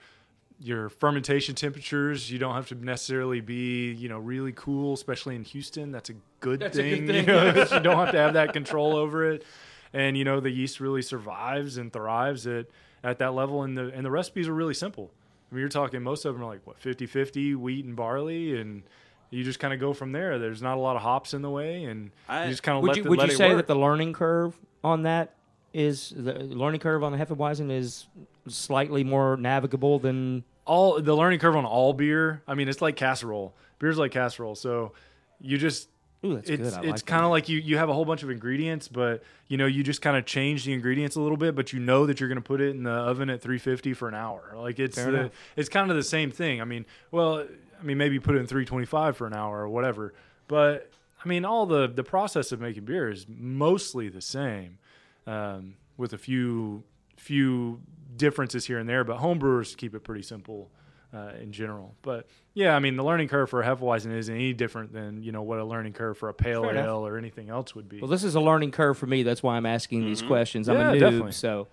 your fermentation temperatures, you don't have to necessarily be, you know, really cool, especially in Houston. That's a good That's a thing. You, know, you don't have to have that control over it. And you know, the yeast really survives and thrives at at that level and the and the recipes are really simple. I mean, you're talking most of them are like what 50-50 wheat and barley and you just kind of go from there. There's not a lot of hops in the way, and I- you just kind of Would let you the, would let you it say work. that the learning curve on that is the learning curve on the Hefeweizen is slightly more navigable than all the learning curve on all beer. I mean, it's like casserole. Beer's like casserole, so you just Ooh, that's it's good. I it's like kind of like you you have a whole bunch of ingredients, but you know you just kind of change the ingredients a little bit, but you know that you're going to put it in the oven at 350 for an hour. Like it's the, it's kind of the same thing. I mean, well, I mean maybe put it in 325 for an hour or whatever, but I mean all the the process of making beer is mostly the same, um, with a few few differences here and there. But homebrewers keep it pretty simple uh, in general. But yeah, I mean the learning curve for a Hefeweizen isn't any different than you know what a learning curve for a pale Fair enough. ale or anything else would be. Well, this is a learning curve for me. That's why I'm asking these questions. I'm Yeah, a noob, definitely. so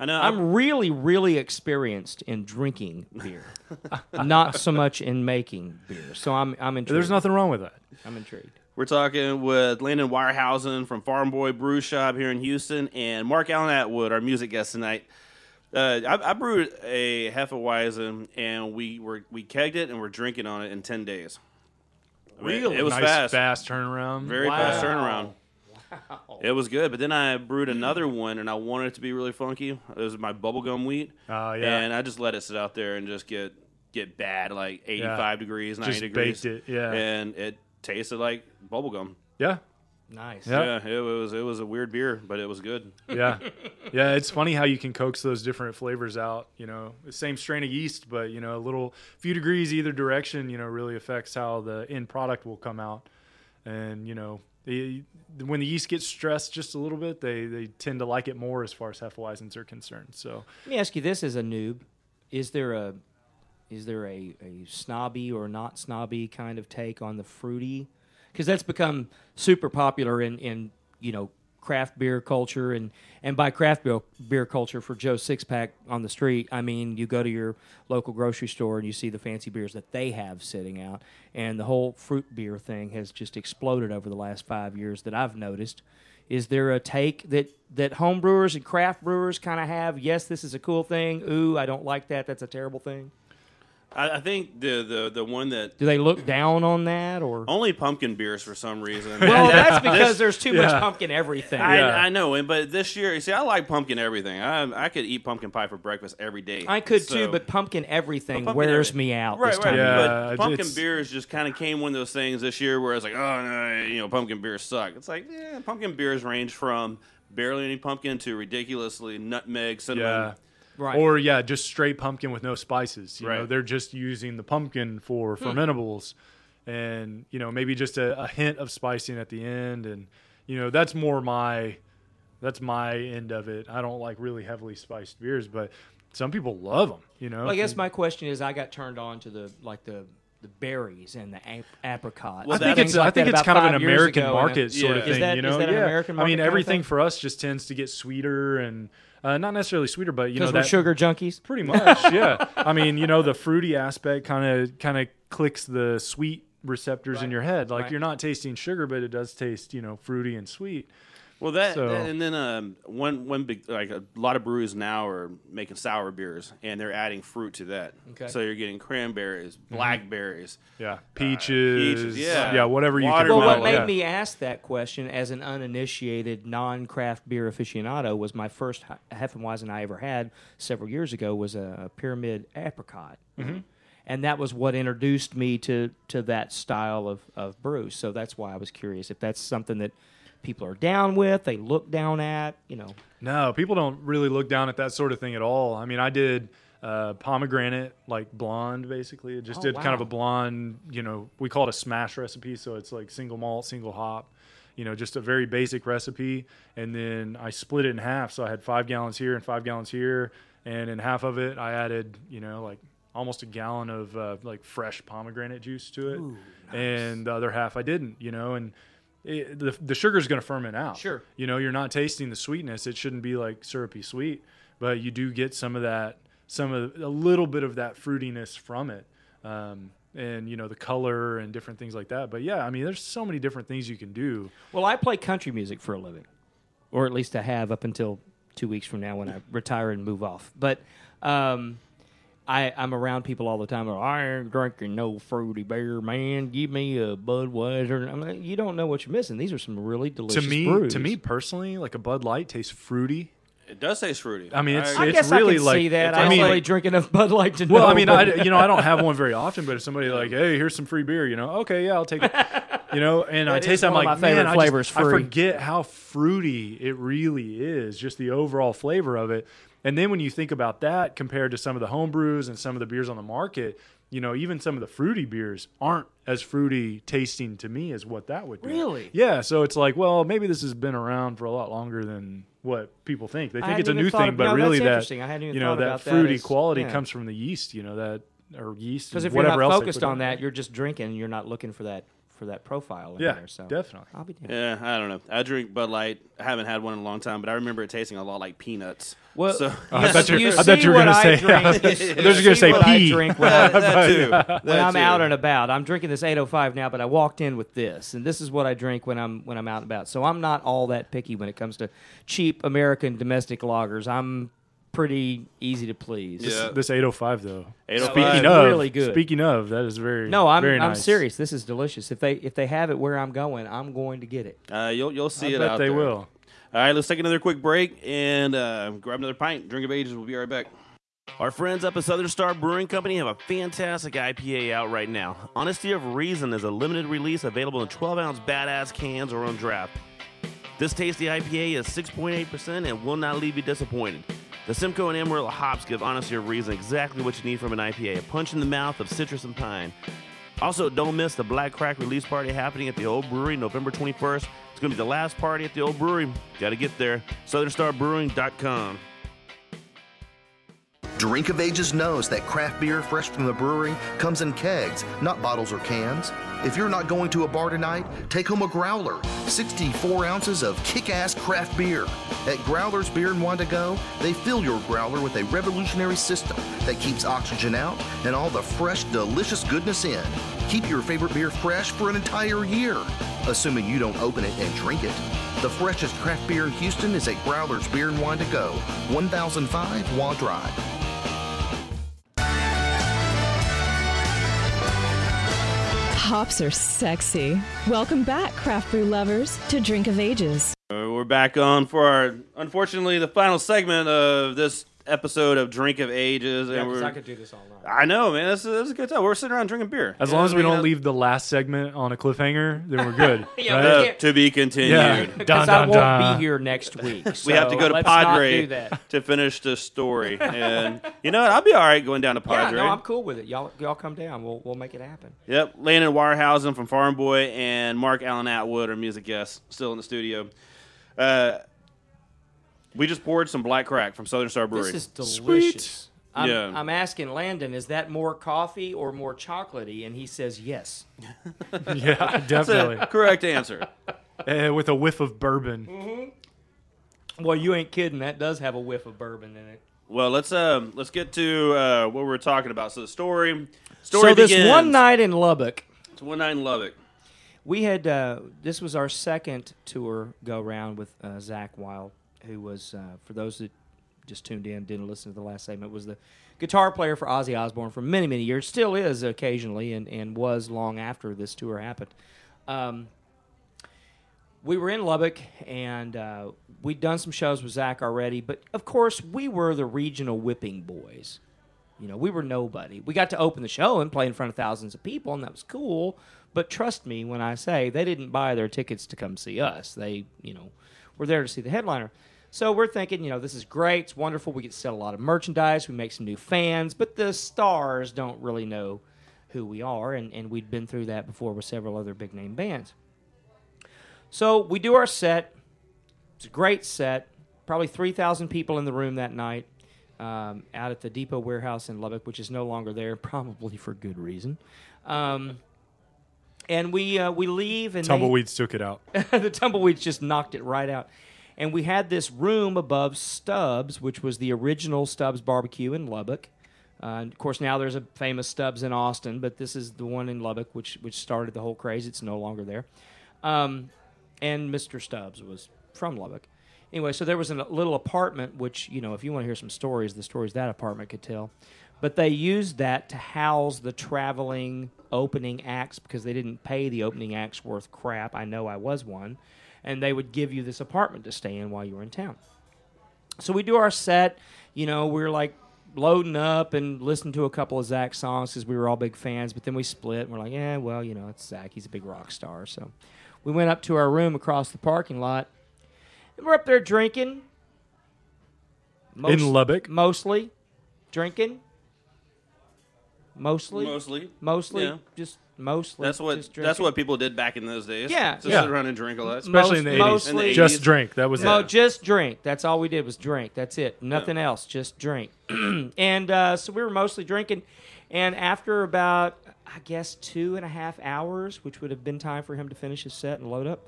I know. I'm, I'm really, really experienced in drinking beer, not so much in making beer. So I'm, I'm intrigued. There's nothing wrong with that. I'm intrigued. we're talking with Landon Wirehausen from Farm Boy Brew Shop here in Houston, and Mark Allen Atwood, our music guest tonight. Uh, I, I brewed a Hefeweizen, and we were we kegged it, and we're drinking on it in ten days. I mean, It was nice, fast. turnaround. Very fast turnaround. Wow. It was good, but then I brewed another one, and I wanted it to be really funky. It was my bubblegum wheat, Oh, yeah. and I just let it sit out there and just get get bad, like eighty five degrees, ninety Just degrees. baked it, yeah. and it tasted like bubblegum. Yeah, Nice. Yeah. Yeah, it was it was a weird beer, but it was good. yeah, yeah. It's funny how you can coax those different flavors out. You know, the same strain of yeast, but you know, a little few degrees either direction. You know, really affects how the end product will come out. And you know, the, when the yeast gets stressed just a little bit, they they tend to like it more as far as Hefeweizens are concerned. So Let me ask you this: as a noob, is there a is there a, a snobby or not snobby kind of take on the fruity? Because that's become super popular in, in you know craft beer culture and, and by craft beer, beer culture for Joe Six Pack on the street, I mean you go to your local grocery store and you see the fancy beers that they have sitting out, and the whole fruit beer thing has just exploded over the last five years that I've noticed. Is there a take that that home brewers and craft brewers kind of have? Yes, this is a cool thing. Ooh, I don't like that. That's a terrible thing. I, I think the, the the one that Do they look down on that or? only pumpkin beers for some reason. Well, that's because this- there's too much yeah. pumpkin everything. I, Yeah. I know, and but this year, you see, I like pumpkin everything. I I could eat pumpkin pie for breakfast every day. I could So- too, but pumpkin everything Pumpkin wears everything. me out Right, this right. time. of Yeah, year. but pumpkin beers just kind of came one of those things this year where it's like, oh no, you know, pumpkin beers suck. It's like, yeah, pumpkin beers range from barely any pumpkin to ridiculously nutmeg, cinnamon. yeah. Right. Or yeah, just straight pumpkin with no spices. You know, Right. they're just using the pumpkin for Hmm. fermentables, and you know maybe just a, a hint of spicing at the end, and you know that's more my that's my end of it. I don't like really heavily spiced beers, but some people love them. You know, Well, I guess my question is, I got turned on to the like the the berries and the ap- apricot. Well, I think it's I think it's kind of an American market sort of thing. That- you know, yeah. I mean, kind of everything for us just tends to get sweeter and uh, not necessarily sweeter, but you know we're sugar junkies. Pretty much, yeah. I mean, you know, the fruity aspect kind of kind of clicks the sweet receptors in your head. Like Right. you're not tasting sugar, but it does taste, you know, fruity and sweet. Well, that, So- that- and then um, one one big like a lot of breweries now are making sour beers and they're adding fruit to that. Okay. So you're getting cranberries, blackberries. Yeah, peaches, peaches, yeah. yeah, whatever you can. Watermelon. Well, what made yeah. me ask that question as an uninitiated non-craft beer aficionado was my first He- Hefeweizen I ever had several years ago was a pyramid apricot. Mm-hmm. And that was what introduced me to, to that style of, of brew. So that's why I was curious if that's something that people are down with, they look down at, you know. No, people don't really look down at that sort of thing at all. I mean, I did uh, pomegranate, like blonde, basically. It just Oh, did kind of a blonde, you know, we call it a smash recipe. So it's like single malt, single hop, you know, just a very basic recipe. And then I split it in half. So I had five gallons here and five gallons here. And in half of it, I added, you know, like almost a gallon of uh, like fresh pomegranate juice to it. And the other half I didn't, you know, and it, the, the sugar is going to ferment out. Sure. You know, you're not tasting the sweetness. It shouldn't be like syrupy sweet, but you do get some of that, some of a little bit of that fruitiness from it. Um, and you know the color and different things like that. But yeah, I mean, there's so many different things you can do. Well, I play country music for a living, or at least I have up until two weeks from now when I retire and move off. But um, I, I'm around people all the time. Who are, I ain't drinking no fruity beer, man. Give me a Budweiser. I'm like, you don't know what you're missing. These are some really delicious to me, brews. to me personally, like a Bud Light tastes fruity. It does taste fruity. I mean, it's- I- I it's guess really I can like- see that. I I don't mean- really drink enough Bud Light to know. Well, I mean, I, you know, I don't have one very often, but if somebody like, hey, here's some free beer, you know, okay, yeah, I'll take it. You know, and I taste is I'm like, my favorite man, flavors, I, just, I forget how fruity it really is, just the overall flavor of it. And then when you think about that compared to some of the home brews and some of the beers on the market, you know, even some of the fruity beers aren't as fruity tasting to me as what that would be. Really? Yeah. So it's like, well, maybe this has been around for a lot longer than what people think. They think it's a new thing, of- but no, really that interesting. I hadn't even you know that fruity as- quality yeah. comes from the yeast. You know that or yeast Because if you're not focused on that, you're just drinking. You're not looking for that for that profile in Yeah, there. So definitely. I'll be down. yeah, I don't know. I drink Bud Light. I haven't had one in a long time, but I remember it tasting a lot like peanuts. Well, so I thought you- you I thought see you were what gonna I say- drink- I thought you you were gonna see say what I pee. drink when that, I- that too. when That I'm too. out and about. I'm drinking this 805 now, but I walked in with this, and this is what I drink when I'm when I'm out and about. So I'm not all that picky when it comes to cheap American domestic lagers. I'm pretty easy to please. Yeah. This 805 though. 805. Speaking of, really good. Speaking of, that is very No, I'm very I'm nice. serious. This is delicious. If they if they have it where I'm going, I'm going to get it. Uh, you'll you'll see I it bet out they there. will. All right, let's take another quick break and uh, grab another pint. Drink of ages. We'll be right back. Our friends up at Southern Star Brewing Company have a fantastic IPA out right now. Honesty of Reason is a limited release available in 12 ounce badass cans or on draft. This tasty IPA is 6.8% and will not leave you disappointed. The Simcoe and Amarillo hops give Honesty of Reason exactly what you need from an IPA a punch in the mouth of citrus and pine. Also, don't miss the Black Crack release party happening at the Old Brewery November 21st. It's going to be the last party at the Old Brewery. Got to get there. SouthernStarBrewing.com. Drink of Ages knows that craft beer fresh from the brewery comes in kegs, not bottles or cans. If you're not going to a bar tonight, take home a growler, 64 ounces of kick ass craft beer. At Growlers Beer and Wine to Go, they fill your growler with a revolutionary system that keeps oxygen out and all the fresh, delicious goodness in. Keep your favorite beer fresh for an entire year, assuming you don't open it and drink it. The freshest craft beer in Houston is at Growlers Beer and Wine to Go, 1005 Waugh Drive. Hops are sexy. Welcome back, craft brew lovers, to Drink of Ages. Uh, we're back on for our, unfortunately, the final segment of this episode of Drink of Ages. Yeah, and 'cause we're, I could do this all night. I know, man. This is, this is a good time. We're sitting around drinking beer. As You long as we what don't leave the last segment on a cliffhanger, then we're good. Yeah, right? we Uh, to be continued. Yeah. Because Dun, I dun, won't dun. be here next week. We have to go to Padre to finish the story. And you know what? I'll be all right going down to Padre. Yeah, Padre. no, I'm cool with it. Y'all, y'all come down. We'll, we'll make it happen. Yep, Landon Wirehausen from Farm Boy and Mark Allen Atwood are music guests still in the studio. Uh, we just poured some black crack from Southern Star Brewery. This is delicious. I'm, Yeah. I'm asking Landon, is that more coffee or more chocolatey? And he says yes. yeah, That's definitely. a correct answer. Uh, with a whiff of bourbon. Well, you ain't kidding. That does have a whiff of bourbon in it. Well, let's um, let's get to uh, what we are talking about. So the story, story so this one night in Lubbock, It's one night in Lubbock. we had uh, this was our second tour go round with uh, Zakk Wylde, who was uh, for those that just tuned in didn't listen to the last segment was the guitar player for Ozzy Osbourne for many many years, still is occasionally, and and was long after this tour happened. Um, we were in Lubbock and uh, we'd done some shows with Zakk already, but of course we were the regional whipping boys. You know, we were nobody. We got to open the show and play in front of thousands of people, and that was cool. But trust me when I say they didn't buy their tickets to come see us. They, you know, were there to see the headliner. So we're thinking, you know, this is great. It's wonderful. We get to sell a lot of merchandise. We make some new fans, but the stars don't really know who we are, and, and we'd been through that before with several other big name bands. So we do our set. It's a great set. Probably 3,000 people in the room that night um, out at the Depot Warehouse in Lubbock, which is no longer there, probably for good reason. Um, and we uh, we leave and they- Tumbleweeds took it out. the tumbleweeds just knocked it right out. And we had this room above Stubbs, which was the original Stubbs barbecue in Lubbock. Uh, and of course, now there's a famous Stubbs in Austin, but this is the one in Lubbock, which which started the whole craze. It's no longer there. Um, and Mr. Stubbs was from Lubbock. Anyway, so there was a little apartment, which you know, if you want to hear some stories, the stories that apartment could tell. But they used that to house the traveling opening acts because they didn't pay the opening acts worth crap. I know I was one, and they would give you this apartment to stay in while you were in town. So we do our set. You know, we're like loading up and listening to a couple of Zakk songs because we were all big fans. But then we split. And we're like, yeah, well, you know, it's Zakk. He's a big rock star. So we went up to our room across the parking lot. And we're up there drinking. In Lubbock? Mostly drinking. Mostly. Mostly. Mostly. Yeah. Just mostly. That's what just that's what people did back in those days. Yeah. just Yeah. sit around and drink a lot, Especially in the 80s. mostly- In the Just drink. That was No, it. just drink. That's all we did was drink. That's it. Nothing else. Just drink. and uh, so we were mostly drinking. And after about, I guess, two and a half hours, which would have been time for him to finish his set and load up,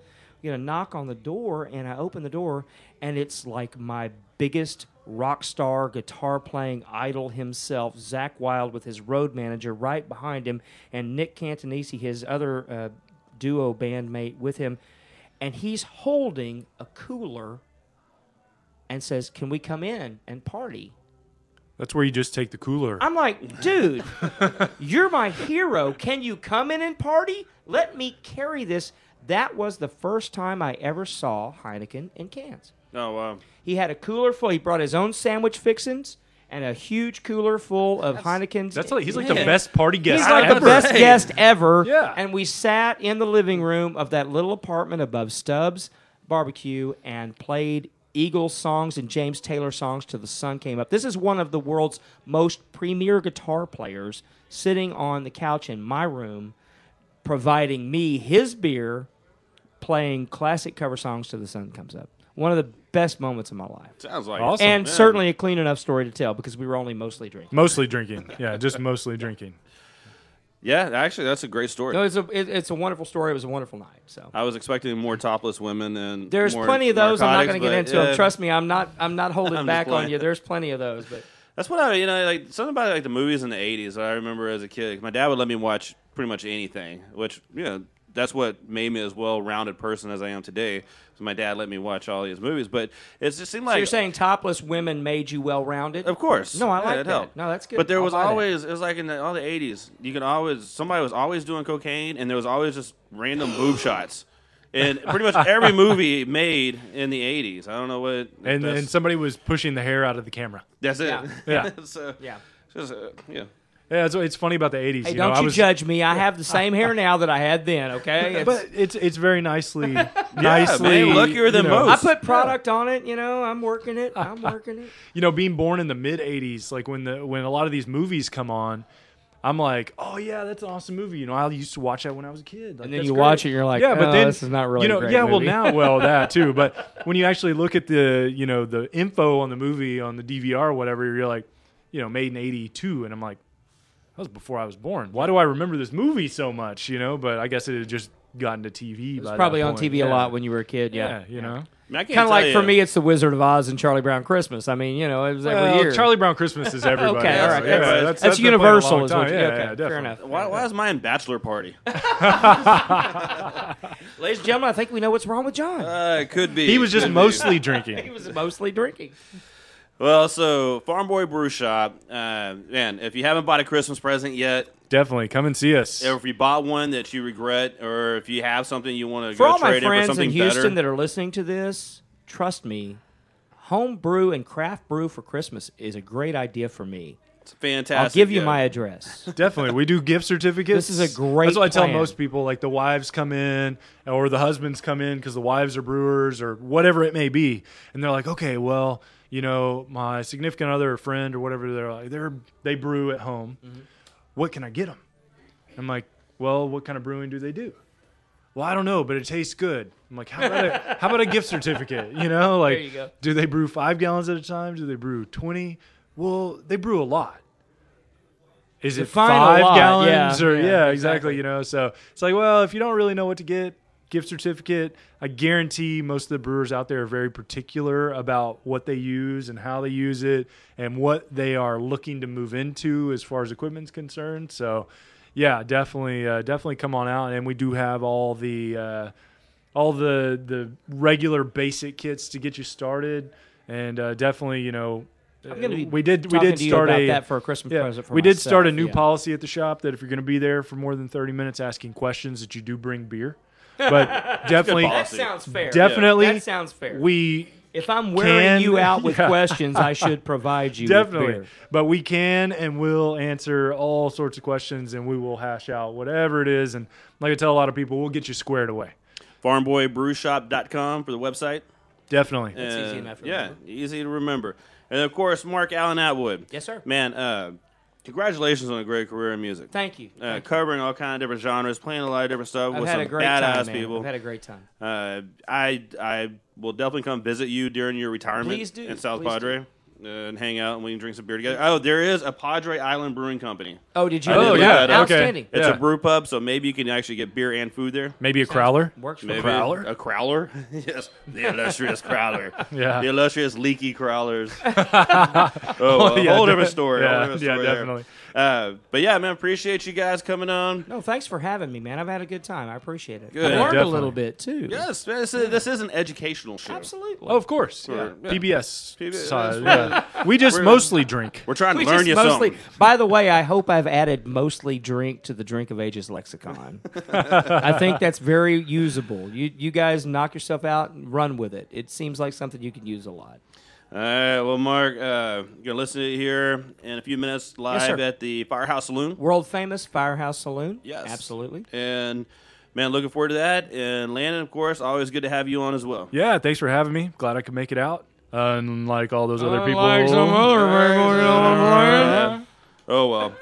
we get a knock on the door, and I open the door, and it's like my biggest rock star guitar playing idol himself, Zakk Wylde, with his road manager right behind him, and Nick Catanese, his other uh, duo bandmate, with him. And he's holding a cooler and says, Can we come in and party? That's where you just take the cooler. I'm like, dude, you're my hero. Can you come in and party? Let me carry this. That was the first time I ever saw Heineken in cans. Oh wow. He had a cooler full. He brought his own sandwich fixins and a huge cooler full of Heineken's. That's like he's like the best party guest. He's like the ever. best guest ever. Yeah. And we sat in the living room of that little apartment above Stubbs Barbecue and played Eagles songs and James Taylor songs till the sun came up. This is one of the world's most premier guitar players sitting on the couch in my room, providing me his beer, playing classic cover songs till the sun comes up. One of the best moments of my life. Sounds like Awesome. and man. certainly a clean enough story to tell because we were only mostly drinking. Mostly drinking. Yeah, just mostly drinking. Yeah, actually, that's a great story. No, it's a it, it's a wonderful story. It was a wonderful night. So I was expecting more topless women and there's more plenty of those. I'm not going to get into yeah, them. Trust me, I'm not. I'm not holding I'm back on you. There's plenty of those, but That's what I, you know, like something about like the movies in the '80s. I remember as a kid, my dad would let me watch pretty much anything, which you know, that's what made me as well-rounded person as I am today. So my dad let me watch all these movies, but it just seemed so like you're saying topless women made you well rounded? Of course. No, I Yeah, like it that. helped. No, that's good. But there I'll was buy that. always it was like in the, all the eighties. You could always somebody was always doing cocaine, and there was always just random boob shots. And pretty much every movie made in the eighties. I don't know what. And that's, and somebody was pushing the hair out of the camera. that's it. Yeah. Yeah. so Yeah. just, uh, yeah. Yeah, it's, it's funny about the '80s. Hey, you don't know, I you was, judge me. I have the same hair now that I had then. Okay, It's- But it's it's very nicely, nicely. man, luckier than you know, I put product on it. You know, I'm working it. I'm working it. You know, being born in the mid '80s, like when the when a lot of these movies come on, I'm like, oh yeah, that's an awesome movie. You know, I used to watch that when I was a kid. Like, And then you great. watch it, you're like, yeah, but "Oh, then this is not really you know, yeah, well now, well that too. But when you actually look at the you know the info on the movie on the DVR or whatever, you're like, you know, made in '82, and I'm like, was before I was born. Why do I remember this movie so much? You know, but I guess it had just gotten to TV. It was by probably that on. TV yeah. a lot when you were a kid. Yeah, Yeah, you know. I, mean, Kind of like you- for me, it's The Wizard of Oz and Charlie Brown Christmas. I mean, you know, it was every Well, year. Charlie Brown Christmas is everybody. Okay, all right, Yeah, that's- that's, that's been playing a universal is what you- yeah, okay, yeah, fair enough. Why, why is mine bachelor party? Ladies and gentlemen, I think we know what's wrong with John. Uh, it could be. He was just mostly be. mostly he was mostly drinking. Well, so Farm Boy Brew Shop, uh, man. If you haven't bought a Christmas present yet, Definitely come and see us. or if you bought one that you regret, or if you have something you want to For go all my trade in for friends something in Houston better, that are listening to this, trust me, home brew and craft brew for Christmas is a great idea for me. it's fantastic. I'll give you yeah. my address. Definitely, we do gift certificates. This is a great That's what I tell plan. most people. Like the wives come in, or the husbands come in because the wives are brewers, or whatever it may be, and they're like, okay, well, you know, my significant other or friend or whatever, they're like, they're they brew at home. Mm-hmm. What can I get them? I'm like, well, what kind of brewing do they do? Well, I don't know, but it tastes good. I'm like, how about a, how about a gift certificate? You know, like, you do they brew five gallons at a time? Do they brew twenty? Well, they brew a lot. Is it five lot, gallons yeah, or yeah, yeah, exactly. exactly. You know, so it's like, well, if you don't really know what to get, gift certificate. I guarantee most of the brewers out there are very particular about what they use and how they use it and what they are looking to move into as far as equipment's concerned. So, yeah, definitely, uh, definitely come on out, and we do have all the uh, all the the regular basic kits to get you started, and uh, definitely, you know. We did we did start a that for a Christmas yeah, present for we did start a new yeah. policy at the shop that if you're going to be there for more than 30 minutes asking questions that you do bring beer but definitely That sounds fair. definitely That sounds fair. we if I'm wearing can- you out with yeah. questions, I should provide you definitely with beer. but we can and will answer all sorts of questions and we will hash out whatever it is and like i tell a lot of people we'll get you squared away farmboybrewshop.com for the website. definitely That's easy enough to yeah, remember. easy to remember. And of course, Mark Allen Atwood. Yes, sir. Man, uh, congratulations on a great career in music. Thank you. Uh, Thank you. covering all kind of different genres, playing a lot of different stuff I've with had some a great badass time, people. I've had a great time. Uh, I I will definitely come visit you during your retirement Please do. in South Please Padre uh, and hang out and we can drink some beer together. Oh, there is a Padre Island Brewing Company. Oh, did you? I did Oh, look yeah, that up. okay. Outstanding. It's Yeah. a brew pub, so maybe you can actually get beer and food there. maybe a crowler Works for Maybe crowler? A crowler? yes. The illustrious crowler. Yeah. The illustrious leaky crowlers. oh, a yeah, whole de- different story. yeah, whole different yeah, story there. definitely. Uh, but yeah, man, appreciate you guys coming on. No, thanks for having me, man. I've had a good time. I appreciate it. Good. I Yeah, learned a definitely. little bit too. Yes, this is, this is an educational show. absolutely. oh of course yeah. Yeah. pbs PBS, side, yeah. we just We're- mostly drink We're trying to We learn just you mostly. something. By the way, I hope I've added mostly drink to the Drink of Ages lexicon. I think that's very usable. You you guys knock yourself out and run with it. It seems like something you can use a lot. All right, well, Mark, uh, you're gonna listen to it here in a few minutes live sir. at the Firehouse Saloon. World famous Firehouse Saloon. Yes, absolutely. And man, looking forward to that. And Landon, of course, always good to have you on as well. Yeah, thanks for having me. Glad I could make it out. Uh, unlike all those other people. Some other people, you know what Oh well.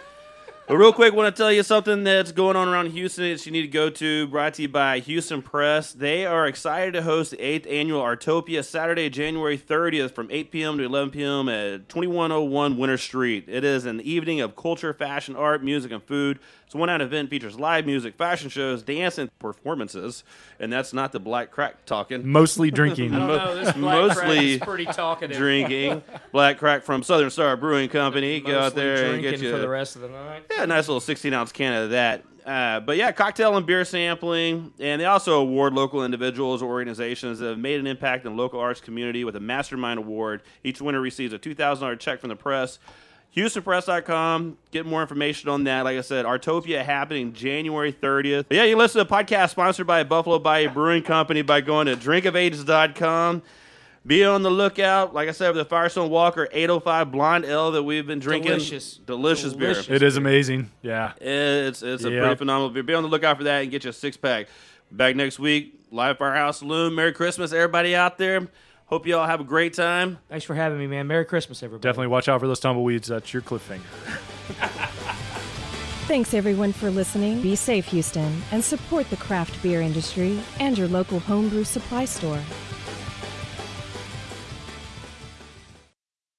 But real quick, want to tell you something that's going on around Houston that you need to go to. Brought to you by Houston Press. They are excited to host the eighth annual Artopia Saturday, January 30th, from 8 p.m. to 11 p.m. at 2101 Winter Street. It is an evening of culture, fashion, art, music, and food. It's a one-night event features live music, fashion shows, dance, and performances. And that's not the black crack talking. Mostly drinking. I don't know, this black crack Mostly is pretty talkative. drinking. Black crack from Southern Star Brewing Company. Go out Mostly there and drinking get you for the rest of the night. yeah, a nice little 16 ounce can of that. Uh, but yeah, cocktail and beer sampling, and they also award local individuals or organizations that have made an impact in the local arts community with a Mastermind Award. Each winner receives a $2,000 check from the press. HoustonPress.com. Get more information on that. Like I said, Artopia happening January 30th. But yeah, you listen to a podcast sponsored by Buffalo Bayou Brewing Company by going to drinkofages.com. Be on the lookout. Like I said, with the Firestone Walker 805 Blonde Ale that we've been drinking. Delicious. Delicious, Delicious. beer. It is amazing. Yeah. It's it's a Yep. pretty phenomenal beer. Be on the lookout for that and get you a six pack. Back next week, live Firehouse Saloon. Merry Christmas, everybody out there. Hope you all have a great time. Thanks for having me, man. Merry Christmas, everybody. Definitely watch out for those tumbleweeds. That's your cliffhanger. Thanks everyone for listening. Be safe, Houston, and support the craft beer industry and your local homebrew supply store.